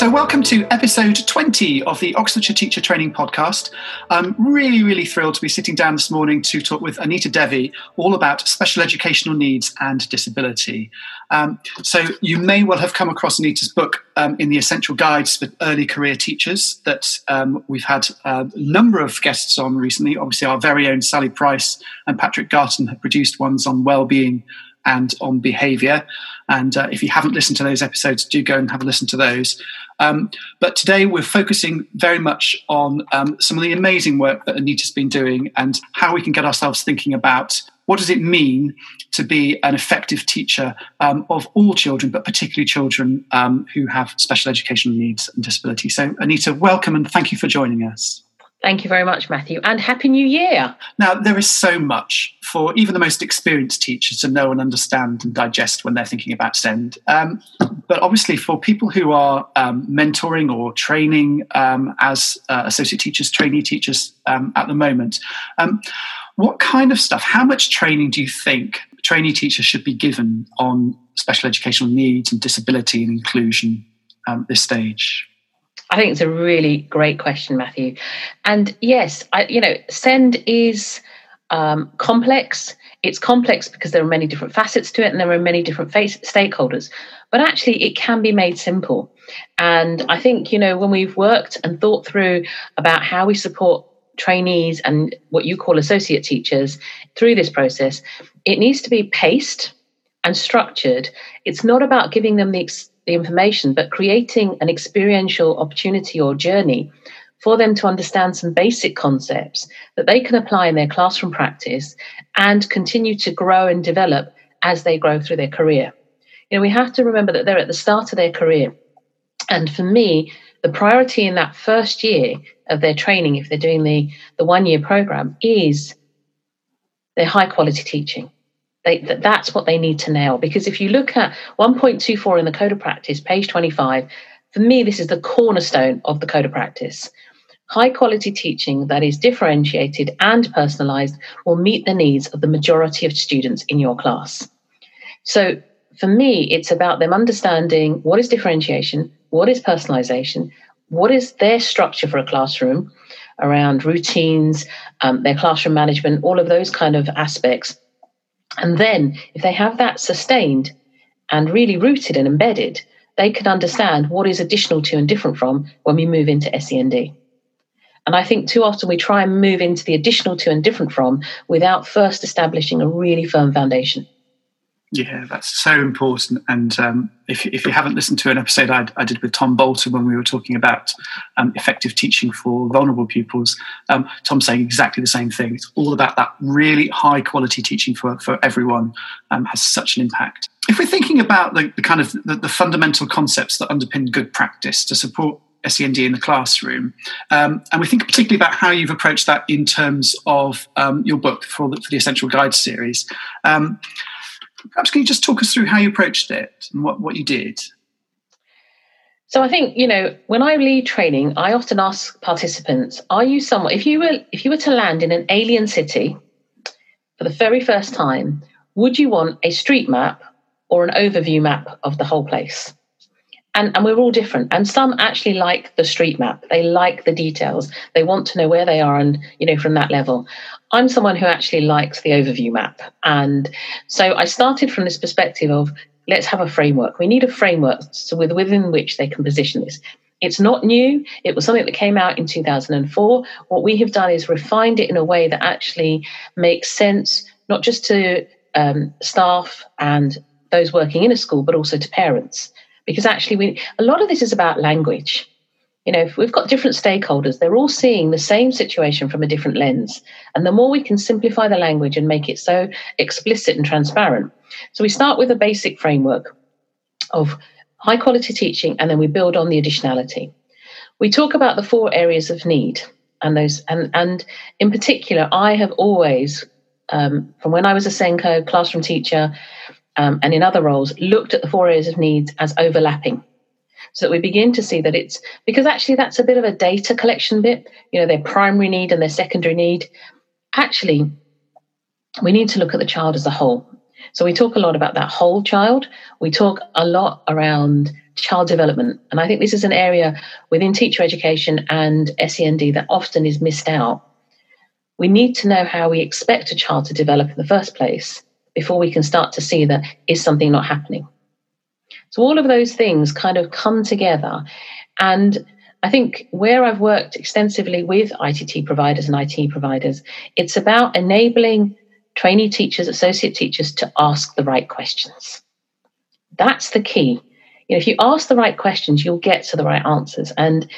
So, welcome to episode 20 of the Oxfordshire Teacher Training Podcast. I'm really, really thrilled to be sitting down this morning to talk with Anita Devi all about special educational needs and disability. Um, so, you may well have come across Anita's book um, in the Essential Guides for Early Career Teachers that um, we've had a number of guests on recently. Obviously, our very own Sally Price and Patrick Garton have produced ones on well-being and on behaviour. And uh, if you haven't listened to those episodes, do go and have a listen to those. Um, but today we're focusing very much on um, some of the amazing work that Anita's been doing and how we can get ourselves thinking about what does it mean to be an effective teacher um, of all children, but particularly children um, who have special educational needs and disability. So, Anita, welcome and thank you for joining us. Thank you very much, Matthew, and Happy New Year. Now, there is so much for even the most experienced teachers to know and understand and digest when they're thinking about SEND. Um, but obviously, for people who are um, mentoring or training um, as uh, associate teachers, trainee teachers um, at the moment, um, what kind of stuff, how much training do you think trainee teachers should be given on special educational needs and disability and inclusion um, at this stage? I think it's a really great question, Matthew. And yes, I, you know, SEND is um, complex. It's complex because there are many different facets to it and there are many different face- stakeholders. But actually, it can be made simple. And I think, you know, when we've worked and thought through about how we support trainees and what you call associate teachers through this process, it needs to be paced and structured. It's not about giving them the ex- the information, but creating an experiential opportunity or journey for them to understand some basic concepts that they can apply in their classroom practice and continue to grow and develop as they grow through their career. You know, we have to remember that they're at the start of their career. And for me, the priority in that first year of their training, if they're doing the, the one year program, is their high quality teaching. They, that's what they need to nail. Because if you look at 1.24 in the Code of Practice, page 25, for me, this is the cornerstone of the Code of Practice. High quality teaching that is differentiated and personalized will meet the needs of the majority of students in your class. So for me, it's about them understanding what is differentiation, what is personalization, what is their structure for a classroom around routines, um, their classroom management, all of those kind of aspects and then, if they have that sustained and really rooted and embedded, they can understand what is additional to and different from when we move into SEND. And I think too often we try and move into the additional to and different from without first establishing a really firm foundation. Yeah, that's so important. And um, if, if you haven't listened to an episode I, I, did with Tom Bolton when we were talking about um, effective teaching for vulnerable pupils, um, Tom's saying exactly the same thing. It's all about that really high quality teaching for, for everyone um, has such an impact. If we're thinking about the, the kind of the, the, fundamental concepts that underpin good practice to support SEND in the classroom, um, and we think particularly about how you've approached that in terms of um, your book for the, for the Essential Guide series. Perhaps can you just talk us through how you approached it and what, what you did? So I think you know when I lead training, I often ask participants: Are you someone? If you were if you were to land in an alien city for the very first time, would you want a street map or an overview map of the whole place? And, and we're all different. And some actually like the street map. They like the details. They want to know where they are and, you know, from that level. I'm someone who actually likes the overview map. And so I started from this perspective of let's have a framework. We need a framework so with, within which they can position this. It's not new. It was something that came out in 2004. What we have done is refined it in a way that actually makes sense, not just to um, staff and those working in a school, but also to parents. Because actually, we, a lot of this is about language you know, if we've got different stakeholders, they're all seeing the same situation from a different lens. And the more we can simplify the language and make it so explicit and transparent. So we start with a basic framework of high quality teaching, and then we build on the additionality. We talk about the four areas of need, and those, and and in particular, I have always, um, from when I was a SENCO classroom teacher, um, and in other roles, looked at the four areas of needs as overlapping so that we begin to see that it's because actually that's a bit of a data collection bit, you know, their primary need and their secondary need. Actually, we need to look at the child as a whole. So we talk a lot about that whole child. We talk a lot around child development. And I think this is an area within teacher education and SEND that often is missed out. We need to know how we expect a child to develop in the first place before we can start to see that is something not happening. So all of those things kind of come together. And I think where I've worked extensively with ITT providers and IT providers, it's about enabling trainee teachers, associate teachers to ask the right questions. That's the key. You know, if you ask the right questions, you'll get to the right answers. And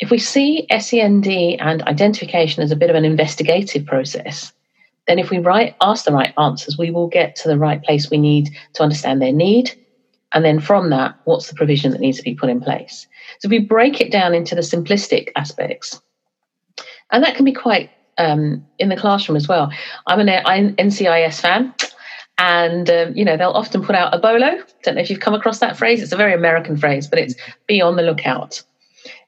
if we see SEND and identification as a bit of an investigative process, then if we right, ask the right answers, we will get to the right place we need to understand their need. And then from that, what's the provision that needs to be put in place? So we break it down into the simplistic aspects. And that can be quite um, in the classroom as well. I'm an NCIS fan. And, um, you know, they'll often put out a bolo. Don't know if you've come across that phrase. It's a very American phrase, but it's be on the lookout.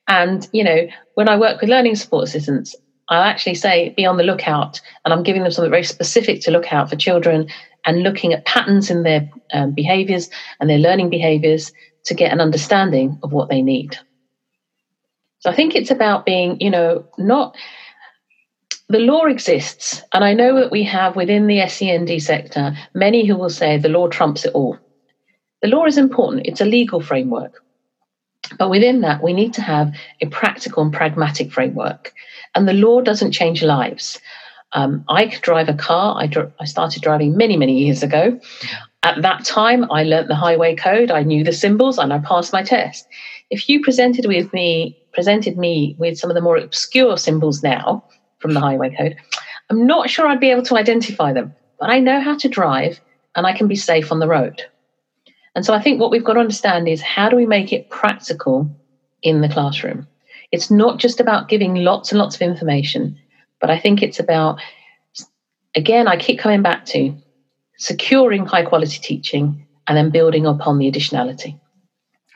And, you know, when I work with learning support assistants, I'll actually say be on the lookout. And I'm giving them something very specific to look out for children and looking at patterns in their um, behaviors and their learning behaviors to get an understanding of what they need. So I think it's about being, you know, not the law exists, and I know that we have within the SEND sector many who will say the law trumps it all. The law is important, it's a legal framework. But within that, we need to have a practical and pragmatic framework. And the law doesn't change lives. Um, I could drive a car. I, dr- I started driving many, many years ago. At that time, I learnt the highway code. I knew the symbols, and I passed my test. If you presented with me, presented me with some of the more obscure symbols now from the highway code, I'm not sure I'd be able to identify them. But I know how to drive, and I can be safe on the road. And so I think what we've got to understand is how do we make it practical in the classroom? It's not just about giving lots and lots of information. But I think it's about, again, I keep coming back to securing high quality teaching and then building upon the additionality.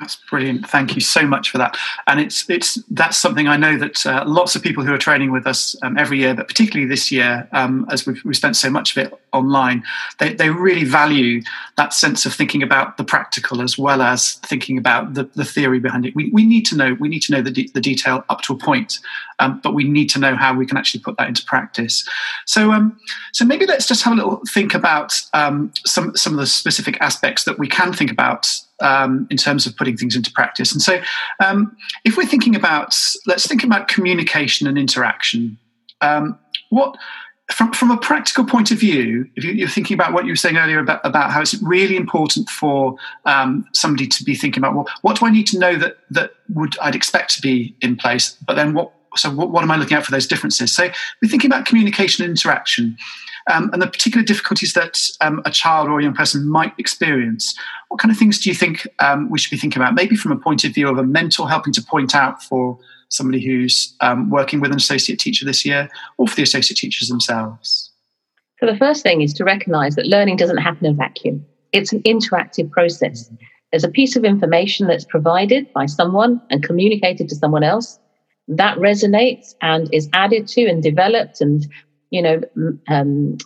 That's brilliant. Thank you so much for that. And it's it's that's something I know that uh, lots of people who are training with us um, every year, but particularly this year, um, as we've, we've spent so much of it online, they, they really value that sense of thinking about the practical as well as thinking about the, the theory behind it. We, we need to know we need to know the, de- the detail up to a point, um, but we need to know how we can actually put that into practice. So um, so maybe let's just have a little think about um, some some of the specific aspects that we can think about um, in terms of putting things into practice. And so, um, if we're thinking about, let's think about communication and interaction. Um, what from from a practical point of view, if you, are thinking about what you were saying earlier about, about how it's really important for um, somebody to be thinking about, well, what do I need to know that that would I'd expect to be in place, but then what? So what, what am I looking at for those differences? So we're thinking about communication and interaction um, and the particular difficulties that um, a child or a young person might experience. What kind of things do you think um, we should be thinking about? Maybe from a point of view of a mentor helping to point out for somebody who's um, working with an associate teacher this year, or for the associate teachers themselves. So the first thing is to recognise that learning doesn't happen in a vacuum. It's an interactive process. There's a piece of information that's provided by someone and communicated to someone else that resonates and is added to and developed and you know, um,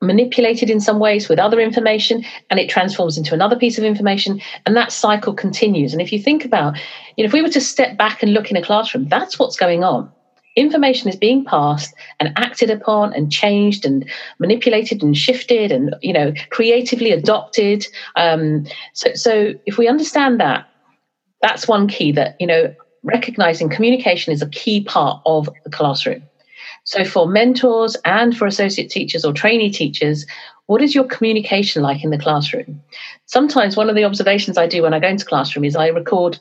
manipulated in some ways with other information and it transforms into another piece of information and that cycle continues. And if you think about you know if we were to step back and look in a classroom that's what's going on. Information is being passed and acted upon and changed and manipulated and shifted and you know creatively adopted. Um, so so if we understand that that's one key that you know recognizing communication is a key part of the classroom so, for mentors and for associate teachers or trainee teachers, what is your communication like in the classroom? Sometimes one of the observations I do when I go into classroom is I record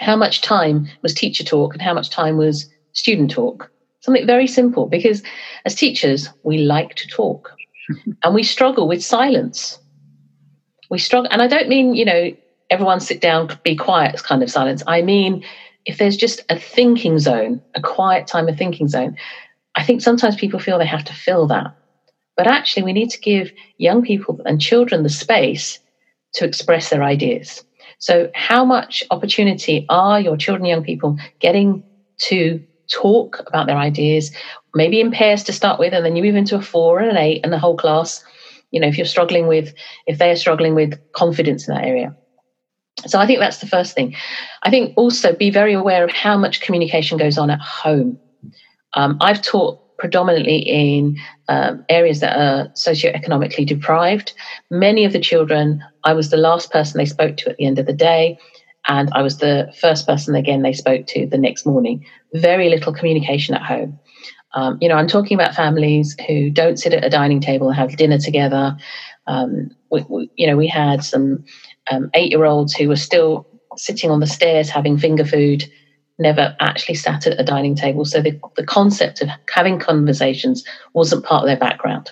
how much time was teacher talk and how much time was student talk. Something very simple because as teachers, we like to talk and we struggle with silence. We struggle, and I don't mean, you know, everyone sit down, be quiet kind of silence. I mean, if there's just a thinking zone, a quiet time, a thinking zone, I think sometimes people feel they have to fill that. But actually, we need to give young people and children the space to express their ideas. So, how much opportunity are your children young people getting to talk about their ideas, maybe in pairs to start with, and then you move into a four and an eight and the whole class? You know, if you're struggling with, if they are struggling with confidence in that area. So I think that's the first thing. I think also be very aware of how much communication goes on at home. Um, I've taught predominantly in um, areas that are socioeconomically deprived. Many of the children, I was the last person they spoke to at the end of the day, and I was the first person again they spoke to the next morning. Very little communication at home. Um, you know, I'm talking about families who don't sit at a dining table and have dinner together. Um, we, we, you know, we had some um, eight-year-olds who were still sitting on the stairs having finger food never actually sat at a dining table. So the, the concept of having conversations wasn't part of their background.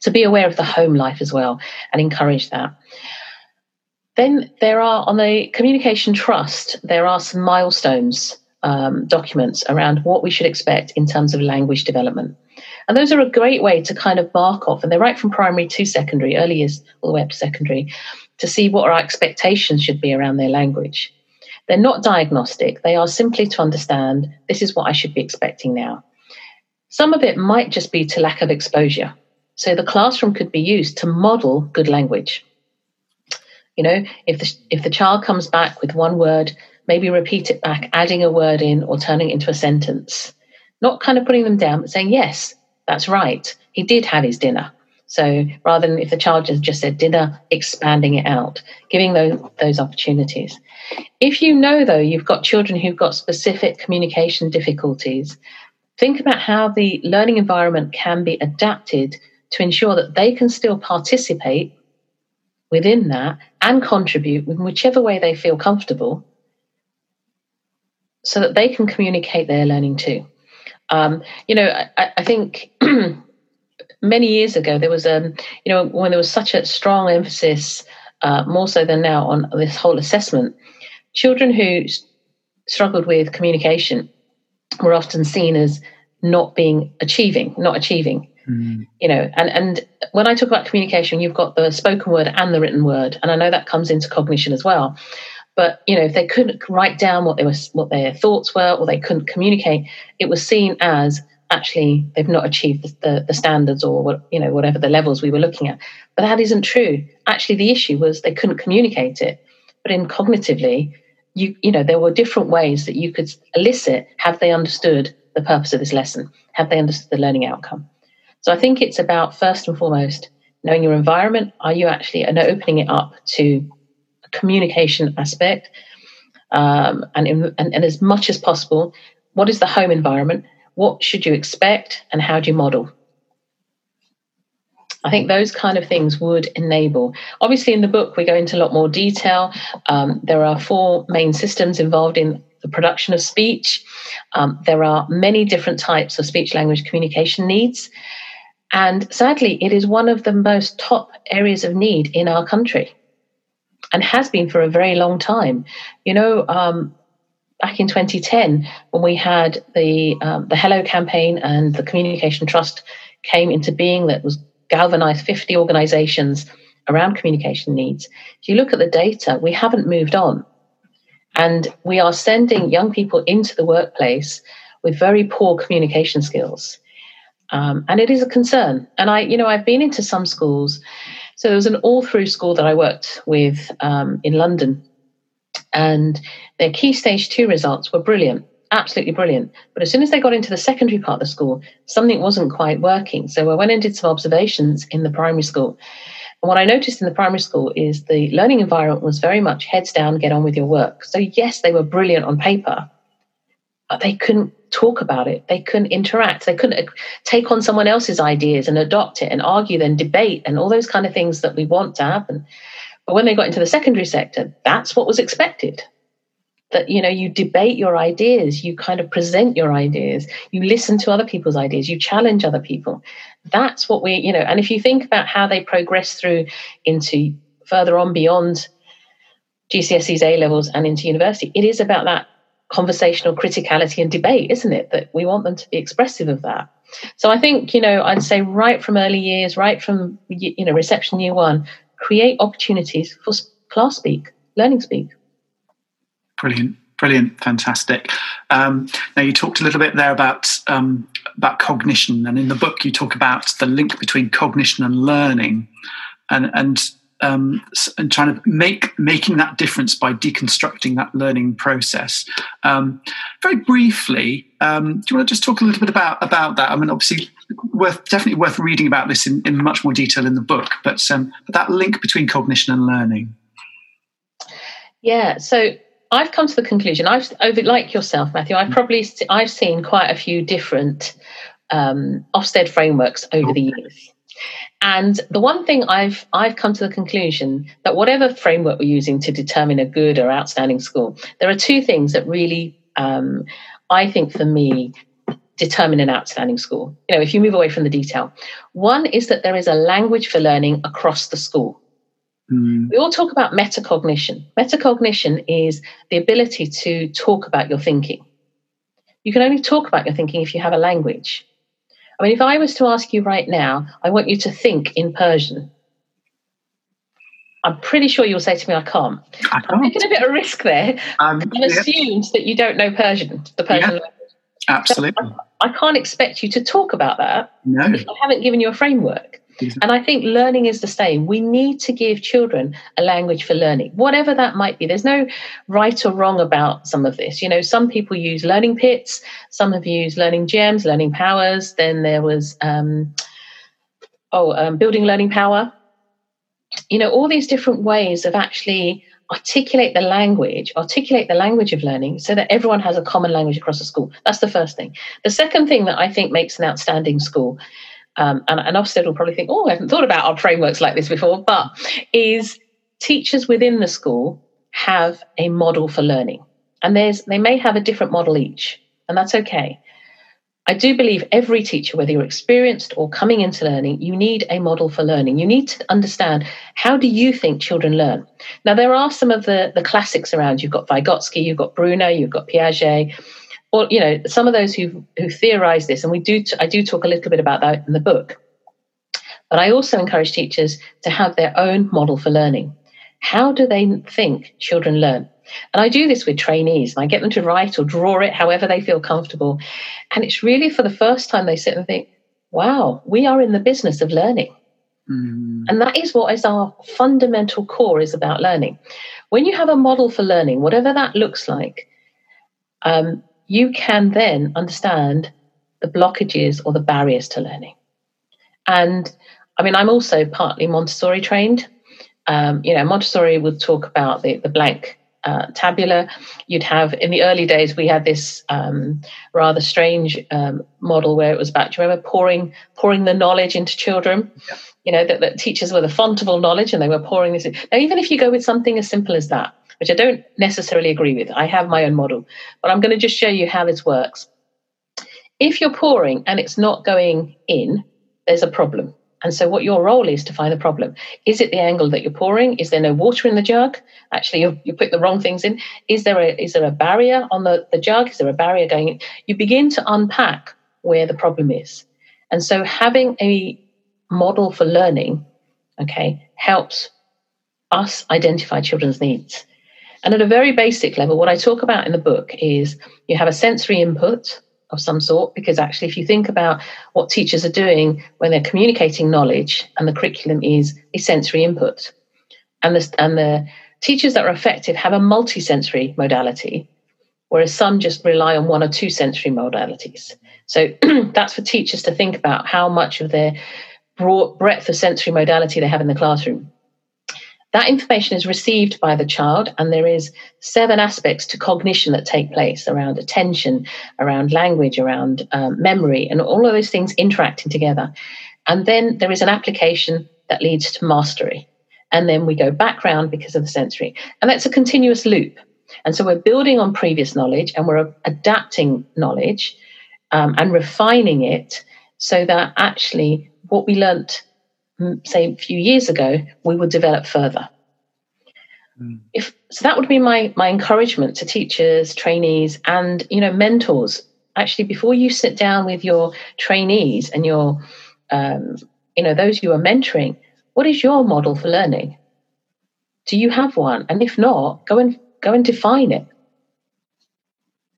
So be aware of the home life as well and encourage that. Then there are, on the communication trust, there are some milestones um, documents around what we should expect in terms of language development. And those are a great way to kind of mark off, and they're right from primary to secondary, early years all the way up to secondary, to see what our expectations should be around their language. They're not diagnostic, they are simply to understand this is what I should be expecting now. Some of it might just be to lack of exposure. So the classroom could be used to model good language. You know, if the, if the child comes back with one word, maybe repeat it back, adding a word in or turning it into a sentence. Not kind of putting them down, but saying, yes, that's right. He did have his dinner. So rather than if the child just, just said dinner, expanding it out, giving those, those opportunities. If you know, though, you've got children who've got specific communication difficulties, think about how the learning environment can be adapted to ensure that they can still participate within that and contribute in whichever way they feel comfortable so that they can communicate their learning too. Um, you know, I, I think many years ago there was, um, you know, when there was such a strong emphasis, uh, more so than now, on this whole assessment children who struggled with communication were often seen as not being achieving, not achieving. Mm. You know, and and when I talk about communication, you've got the spoken word and the written word, and I know that comes into cognition as well. But you know, if they couldn't write down what they were, what their thoughts were, or they couldn't communicate, it was seen as actually they've not achieved the, the, the standards or what, you know whatever the levels we were looking at. But that isn't true. Actually, the issue was they couldn't communicate it. But in cognitively, you you know there were different ways that you could elicit have they understood the purpose of this lesson have they understood the learning outcome so i think it's about first and foremost knowing your environment are you actually and opening it up to a communication aspect um, and, in, and and as much as possible what is the home environment what should you expect and how do you model I think those kind of things would enable. Obviously, in the book, we go into a lot more detail. Um, there are four main systems involved in the production of speech. Um, there are many different types of speech language communication needs. And sadly, it is one of the most top areas of need in our country and has been for a very long time. You know, um, back in 2010, when we had the, um, the Hello campaign and the Communication Trust came into being that was galvanized 50 organizations around communication needs. If you look at the data, we haven't moved on. And we are sending young people into the workplace with very poor communication skills. Um, and it is a concern. And I, you know, I've been into some schools. So there was an all through school that I worked with um, in London, and their key stage two results were brilliant absolutely brilliant. But as soon as they got into the secondary part of the school, something wasn't quite working. So I went and did some observations in the primary school. And what I noticed in the primary school is the learning environment was very much heads down, get on with your work. So, yes, they were brilliant on paper, but they couldn't talk about it. They couldn't interact. They couldn't uh, take on someone else's ideas and adopt it and argue, then debate, and all those kind of things that we want to happen. But when they got into the secondary sector, that's what was expected. That you know you debate your ideas you kind of present your ideas you listen to other people's ideas you challenge other people. That's what we you know and if you think about how they progress through into further on beyond GCSEs A levels and into university it is about that conversational criticality and debate isn't it? That we want them to be expressive of that. So i think you know i'd say right from early years right from you know reception year 1 create opportunities for class speak learning speak Brilliant, brilliant, fantastic. Um, now you talked a little bit there about um, about cognition, and in the book you talk about the link between cognition and learning, and and um, and trying to make making that difference by deconstructing that learning process. Um, very briefly, um, do you want to just talk a little bit about about that? I mean, obviously, worth definitely worth reading about this in, in much more detail in the book, but um, that link between cognition and learning. Yeah, so I've come to the conclusion. I've over like yourself, Matthew. I've probably I've seen quite a few different um, Ofsted frameworks over the years. And the one thing I've I've come to the conclusion that whatever framework we're using to determine a good or outstanding school, there are two things that really um, I think for me determine an outstanding school. You know, if you move away from the detail, one is that there is a language for learning across the school. Mm. We all talk about metacognition. Metacognition is the ability to talk about your thinking. You can only talk about your thinking if you have a language. I mean, if I was to ask you right now, I want you to think in Persian. I'm pretty sure you'll say to me, I can't. I am taking a bit of risk there. Um, I've yeah. assumed that you don't know Persian, the Persian yeah, language. Absolutely. So I, can't expect you to talk about that. No. I haven't given you a framework. And I think learning is the same. We need to give children a language for learning, whatever that might be. There's no right or wrong about some of this. You know, some people use learning pits, some have used learning gems, learning powers. Then there was, um, oh, um, building learning power. You know, all these different ways of actually articulate the language, articulate the language of learning so that everyone has a common language across the school. That's the first thing. The second thing that I think makes an outstanding school um, and, and Ofsted will probably think, oh, I haven't thought about our frameworks like this before, but is teachers within the school have a model for learning. And there's they may have a different model each, and that's okay. I do believe every teacher, whether you're experienced or coming into learning, you need a model for learning. You need to understand how do you think children learn. Now, there are some of the, the classics around. You've got Vygotsky, you've got Bruner, you've got Piaget, or you know some of those who who theorize this and we do t- i do talk a little bit about that in the book but i also encourage teachers to have their own model for learning how do they think children learn and i do this with trainees and i get them to write or draw it however they feel comfortable and it's really for the first time they sit and think wow we are in the business of learning mm. and that is what is our fundamental core is about learning when you have a model for learning whatever that looks like um, you can then understand the blockages or the barriers to learning. And I mean, I'm also partly Montessori trained. Um, you know, Montessori would talk about the, the blank uh, tabula. You'd have, in the early days, we had this um, rather strange um, model where it was about, do you remember pouring, pouring the knowledge into children? Yeah. You know, that, that teachers were the font of all knowledge and they were pouring this. In. Now, even if you go with something as simple as that, which I don't necessarily agree with. I have my own model, but I'm going to just show you how this works. If you're pouring and it's not going in, there's a problem. And so, what your role is to find the problem. Is it the angle that you're pouring? Is there no water in the jug? Actually, you, you put the wrong things in. Is there a is there a barrier on the, the jug? Is there a barrier going in? You begin to unpack where the problem is. And so, having a model for learning, okay, helps us identify children's needs. And at a very basic level, what I talk about in the book is you have a sensory input of some sort, because actually, if you think about what teachers are doing when they're communicating knowledge, and the curriculum is a sensory input, and the, and the teachers that are effective have a multisensory modality, whereas some just rely on one or two sensory modalities. So that's for teachers to think about how much of their broad breadth of sensory modality they have in the classroom. That information is received by the child, and there is seven aspects to cognition that take place around attention, around language, around um, memory, and all of those things interacting together. And then there is an application that leads to mastery. And then we go background because of the sensory. And that's a continuous loop. And so we're building on previous knowledge and we're adapting knowledge um, and refining it so that actually what we learnt say a few years ago, we would develop further. Mm. If so, that would be my my encouragement to teachers, trainees, and you know mentors. Actually, before you sit down with your trainees and your um, you know those you are mentoring, what is your model for learning? Do you have one? And if not, go and go and define it.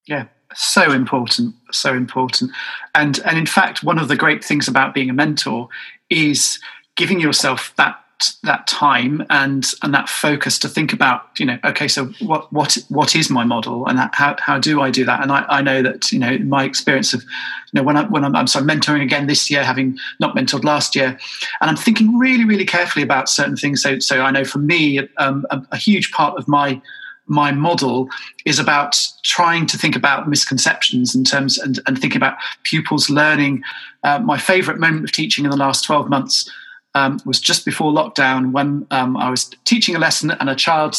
Yeah, so important, so important. And and in fact, one of the great things about being a mentor is giving yourself that that time and and that focus to think about you know okay so what what what is my model and how how do I do that and I, I know that you know my experience of you know when I when I'm, I'm so mentoring again this year having not mentored last year and I'm thinking really really carefully about certain things so so I know for me um, a, a huge part of my my model is about trying to think about misconceptions in terms and, and thinking about pupils learning. Uh, my favorite moment of teaching in the last 12 months um, was just before lockdown when um, I was teaching a lesson and a child.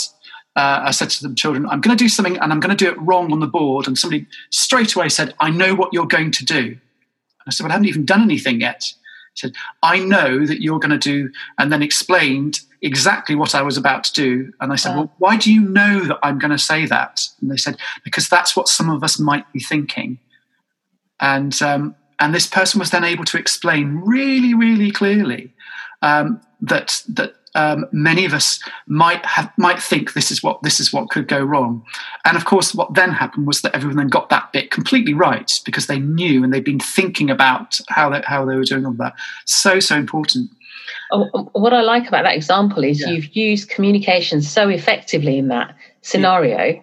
Uh, I said to the children, I'm going to do something and I'm going to do it wrong on the board. And somebody straight away said, I know what you're going to do. I said, Well, I haven't even done anything yet. He said, I know that you're going to do, and then explained exactly what I was about to do. And I said, Well, why do you know that I'm going to say that? And they said, Because that's what some of us might be thinking. And, um, and this person was then able to explain really, really clearly um, that, that um, many of us might have might think this is what this is what could go wrong, and of course, what then happened was that everyone then got that bit completely right because they knew and they'd been thinking about how they, how they were doing all that. So so important. Oh, um, what I like about that example is yeah. you've used communication so effectively in that scenario yeah.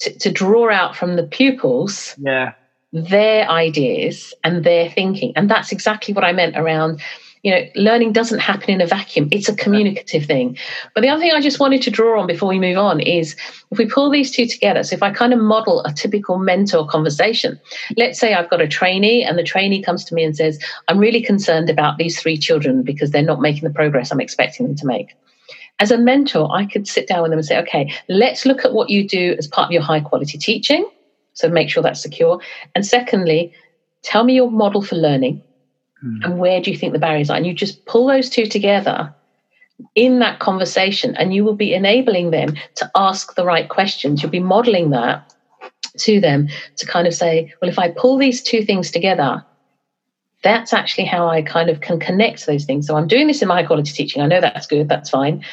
to, to draw out from the pupils yeah. their ideas and their thinking, and that's exactly what I meant around you know, learning doesn't happen in a vacuum. It's a communicative thing. But the other thing I just wanted to draw on before we move on is if we pull these two together, so if I kind of model a typical mentor conversation, let's say I've got a trainee and the trainee comes to me and says, I'm really concerned about these three children because they're not making the progress I'm expecting them to make. As a mentor, I could sit down with them and say, okay, let's look at what you do as part of your high quality teaching. So make sure that's secure. And secondly, tell me your model for learning Mm. And where do you think the barriers are? And you just pull those two together in that conversation, and you will be enabling them to ask the right questions. You'll be modeling that to them to kind of say, well, if I pull these two things together, that's actually how I kind of can connect those things. So I'm doing this in my quality teaching. I know that's good, that's fine.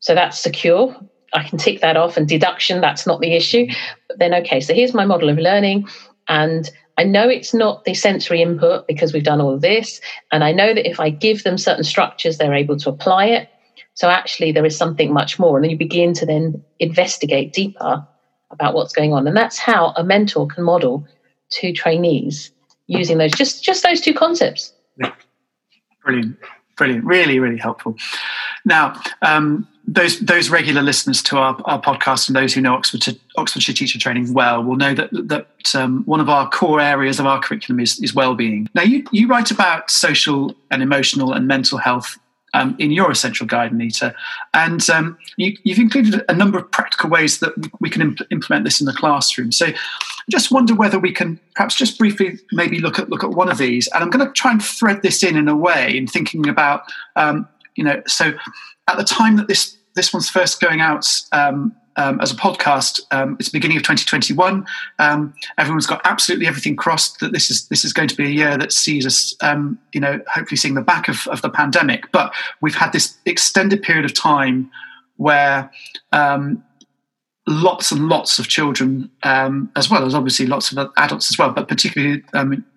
So that's secure. I can tick that off and deduction, that's not the issue. But then, okay, so here's my model of learning. And I know it's not the sensory input because we've done all this. And I know that if I give them certain structures, they're able to apply it. So actually, there is something much more. And then you begin to then investigate deeper about what's going on. And that's how a mentor can model to trainees using those, just, just those two concepts. Yeah. Brilliant. Brilliant. Really, really helpful. Now, um, those those regular listeners to our, our podcast and those who know Oxford Oxfordshire teacher training well will know that that um, one of our core areas of our curriculum is, is well-being. Now, you you write about social and emotional and mental health um, in your essential guide, Anita, and um, you, have included a number of practical ways that we can imp- implement this in the classroom. So, I just wonder whether we can perhaps just briefly maybe look at look at one of these, and I'm going to try and thread this in in a way in thinking about um, you know so at the time that this this one's first going out um, um, as a podcast, um, it's the beginning of 2021. Um, everyone's got absolutely everything crossed that this is this is going to be a year that sees us, um, you know, hopefully seeing the back of, of, the pandemic. But we've had this extended period of time where um, lots and lots of children, um, as well as obviously lots of adults as well, but particularly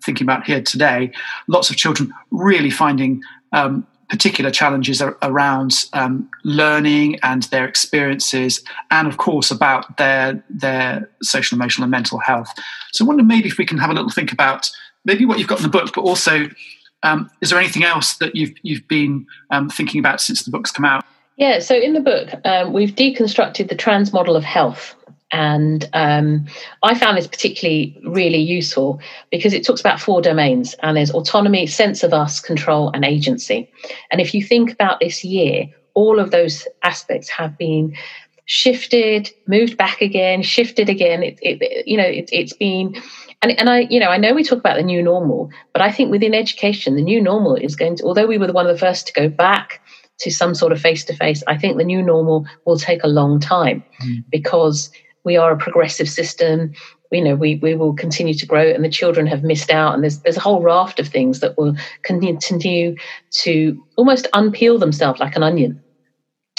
thinking about here today, lots of children really finding um, particular challenges around um, learning and their experiences, and of course about their their social, emotional, and mental health. So, I wonder maybe if we can have a little think about maybe what you've got in the book, but also um, is there anything else that you've you've been um, thinking about since the book's come out? Yeah, so in the book, um, we've deconstructed the trans model of health and um, I found this particularly really useful because it talks about four domains and there's autonomy, sense of us, control, and agency. And if you think about this year, all of those aspects have been shifted, moved back again, shifted again. It, it you know, it, it's been, and, and I, you know, I know we talk about the new normal, but I think within education, the new normal is going to, although we were one of the first to go back to some sort of face to face, I think the new normal will take a long time mm. because we are a progressive system you know we, we will continue to grow and the children have missed out and there's there's a whole raft of things that will continue to almost unpeel themselves like an onion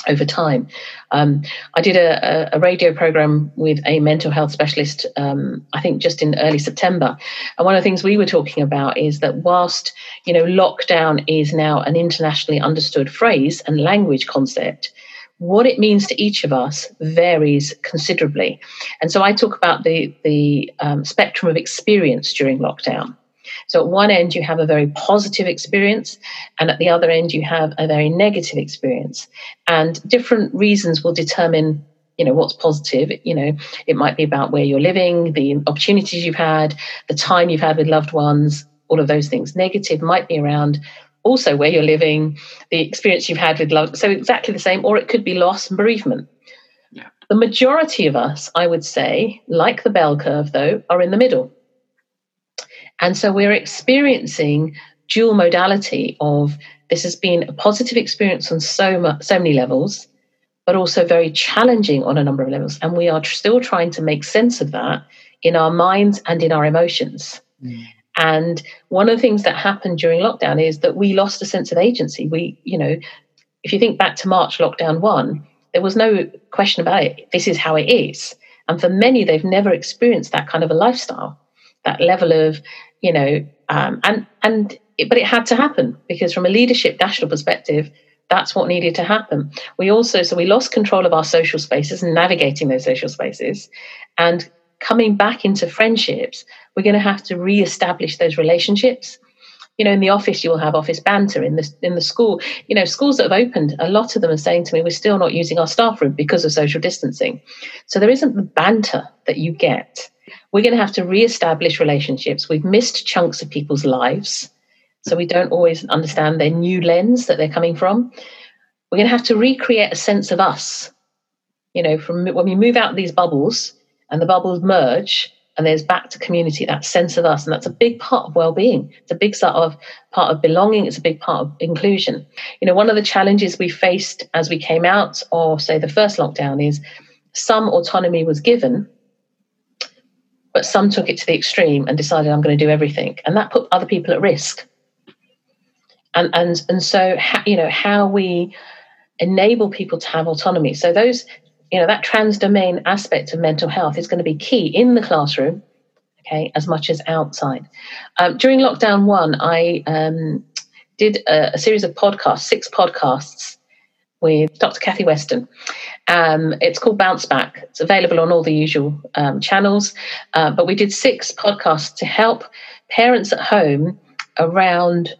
over time. Um, I did a, a, radio program with a mental health specialist, um, I think just in early September. And one of the things we were talking about is that whilst, you know, lockdown is now an internationally understood phrase and language concept, what it means to each of us varies considerably. And so I talk about the, the um, spectrum of experience during lockdown. So at one end, you have a very positive experience, and at the other end, you have a very negative experience. And different reasons will determine you know what's positive you know it might be about where you're living the opportunities you've had the time you've had with loved ones all of those things negative might be around also where you're living the experience you've had with love so exactly the same or it could be loss and bereavement yeah. the majority of us i would say like the bell curve though are in the middle and so we're experiencing dual modality of this has been a positive experience on so much, so many levels, but also very challenging on a number of levels. And we are still trying to make sense of that in our minds and in our emotions. Mm. And one of the things that happened during lockdown is that we lost a sense of agency. We, you know, if you think back to March lockdown one, there was no question about it. This is how it is. And for many, they've never experienced that kind of a lifestyle, that level of you know, um, and and it, but it had to happen because from a leadership national perspective, that's what needed to happen. We also so we lost control of our social spaces and navigating those social spaces, and coming back into friendships, we're going to have to re-establish those relationships. You know, in the office, you will have office banter. In the in the school, you know, schools that have opened, a lot of them are saying to me, "We're still not using our staff room because of social distancing." So there isn't the banter that you get we're going to have to re-establish relationships. We've missed chunks of people's lives, so we don't always understand their new lens that they're coming from. We're going to have to recreate a sense of us. You know, from when we move out of these bubbles and the bubbles merge, and there's back to community, that sense of us, and that's a big part of well-being. It's a big sort of part of belonging. It's a big part of inclusion. You know, one of the challenges we faced as we came out of, say, the first lockdown is some autonomy was given but some took it to the extreme and decided I'm going to do everything, and that put other people at risk. And and and so you know how we enable people to have autonomy. So those you know that trans domain aspect of mental health is going to be key in the classroom, okay, as much as outside. Um, during lockdown one, I um, did a, a series of podcasts, six podcasts with Dr. Kathy Weston. Um, it's called Bounce Back. It's available on all the usual um, channels. Uh, but we did six podcasts to help parents at home around,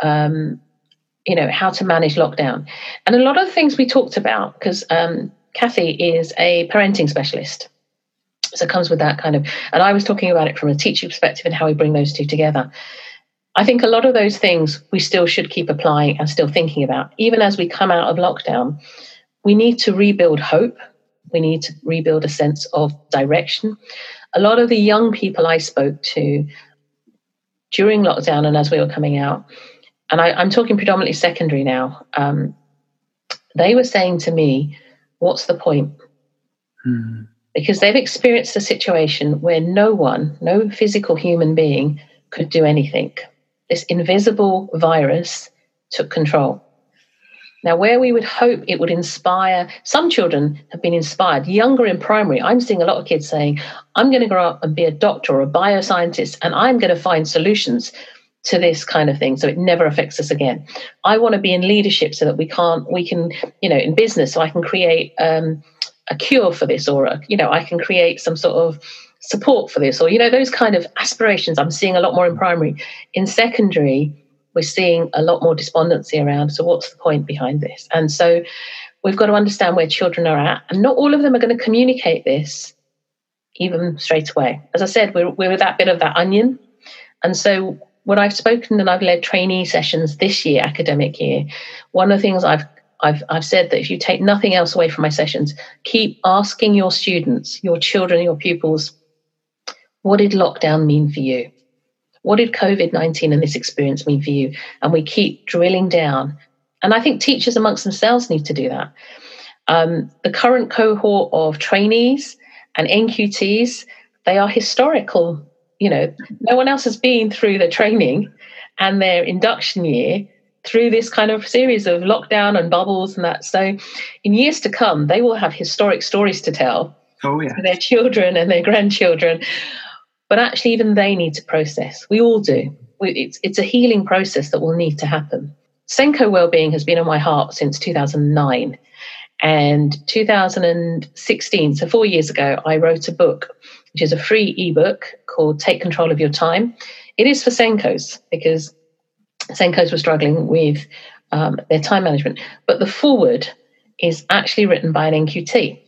um, you know, how to manage lockdown. And a lot of the things we talked about, because um, Kathy is a parenting specialist. So it comes with that kind of, and I was talking about it from a teaching perspective and how we bring those two together. I think a lot of those things we still should keep applying and still thinking about, even as we come out of lockdown we need to rebuild hope. We need to rebuild a sense of direction. A lot of the young people I spoke to during lockdown and as we were coming out, and I, am talking predominantly secondary now, um, they were saying to me, What's the point? Hmm. Because they've experienced a situation where no one, no physical human being, could do anything. This invisible virus took control. Now, where we would hope it would inspire, some children have been inspired. Younger in primary, I'm seeing a lot of kids saying, I'm going to grow up and be a doctor or a bioscientist, and I'm going to find solutions to this kind of thing so it never affects us again. I want to be in leadership so that we can't, we can, you know, in business, so I can create um, a cure for this or, a, you know, I can create some sort of support for this or, you know, those kind of aspirations I'm seeing a lot more in primary. In secondary, we're seeing a lot more despondency around. So, what's the point behind this? And so, we've got to understand where children are at. And not all of them are going to communicate this even straight away. As I said, we're, we're that bit of that onion. And so, when I've spoken and I've led trainee sessions this year, academic year, one of the things I've I've, I've said that if you take nothing else away from my sessions, keep asking your students, your children, your pupils, what did lockdown mean for you? What did COVID 19 and this experience mean for you? And we keep drilling down. And I think teachers amongst themselves need to do that. Um, the current cohort of trainees and NQTs, they are historical. You know, no one else has been through the training and their induction year through this kind of series of lockdown and bubbles and that. So, in years to come, they will have historic stories to tell oh, yeah. to their children and their grandchildren. But actually, even they need to process. We all do. It's, it's a healing process that will need to happen. SENCO Wellbeing has been on my heart since 2009. And 2016, so four years ago, I wrote a book, which is a free ebook called Take Control of Your Time. It is for SENCOs because SENCOs were struggling with um, their time management. But the foreword is actually written by an NQT.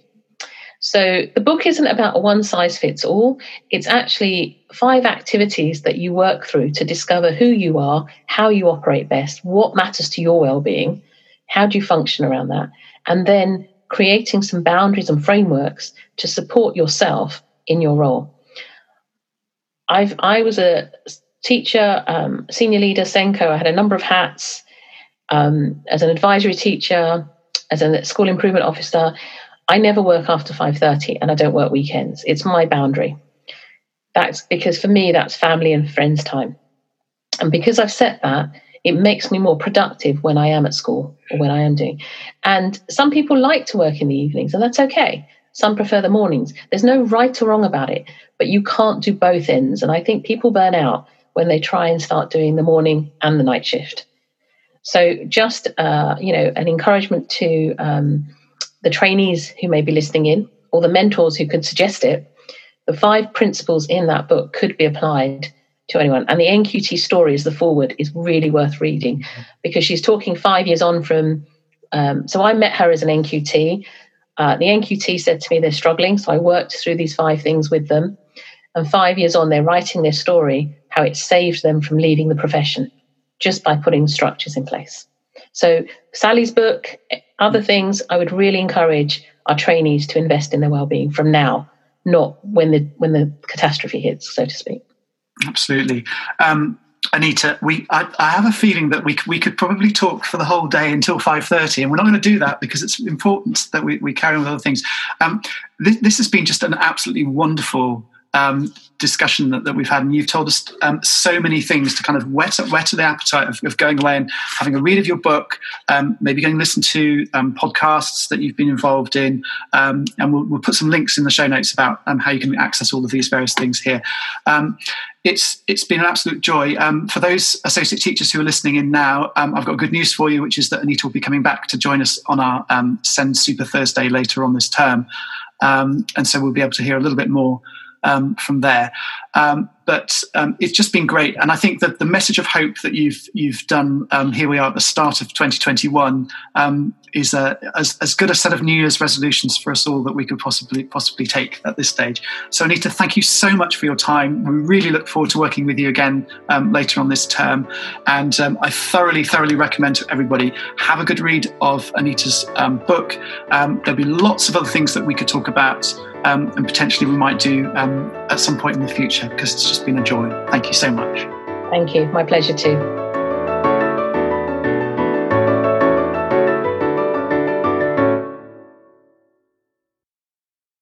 So the book isn't about a one size fits all. It's actually five activities that you work through to discover who you are, how you operate best, what matters to your well being, how do you function around that, and then creating some boundaries and frameworks to support yourself in your role. I've, I was a teacher, um, senior leader, SENCO. I had a number of hats um, as an advisory teacher, as a school improvement officer. I never work after 5:30 and I don't work weekends. It's my boundary. That's because for me that's family and friends time. And because I've set that, it makes me more productive when I am at school or when I am doing. And some people like to work in the evenings, and that's okay. Some prefer the mornings. There's no right or wrong about it, but you can't do both ends. And I think people burn out when they try and start doing the morning and the night shift. So just uh, you know, an encouragement to um, the trainees who may be listening in, or the mentors who could suggest it. The five principles in that book could be applied to anyone. And the NQT story is the foreword is really worth reading because she's talking five years on from. Um, so I met her as an NQT. Uh, the NQT said to me they're struggling, so I worked through these five things with them. And five years on, they're writing their story, how it saved them from leaving the profession just by putting structures in place. So Sally's book, other things, I would really encourage our trainees to invest in their well-being from now, not when the when the catastrophe hits, so to speak. Absolutely. Um, Anita, we I, I, have a feeling that we we could probably talk for the whole day until five thirty, and we're not going to do that because it's important that we, we carry on with other things. Um, this, this, has been just an absolutely wonderful um, discussion that, that, we've had, and you've told us um, so many things to kind of whet, whet the appetite of, of, going away and having a read of your book, um, maybe going to listen to um, podcasts that you've been involved in, um, and we'll, we'll, put some links in the show notes about um, how you can access all of these various things here. it's it's been an absolute joy. for those associate teachers who are listening in now, I've got good news for you, which is that Anita will be coming back to join us on our SEND Super Thursday later on this term, and so we'll be able to hear a little bit more um, from there. Um, but um, it's just been great, and I think that the message of hope that you've you've done um, here we are at the start of 2021 um, is a, as, as good a set of New Year's resolutions for us all that we could possibly possibly take at this stage. So Anita, thank you so much for your time. We really look forward to working with you again um, later on this term, and I thoroughly thoroughly recommend to everybody have a good read of Anita's book. there'll be lots of other things that we could talk about um, and potentially we might do um, at some point in the future because it's just been a joy. Thank you so much. Thank you. My pleasure too.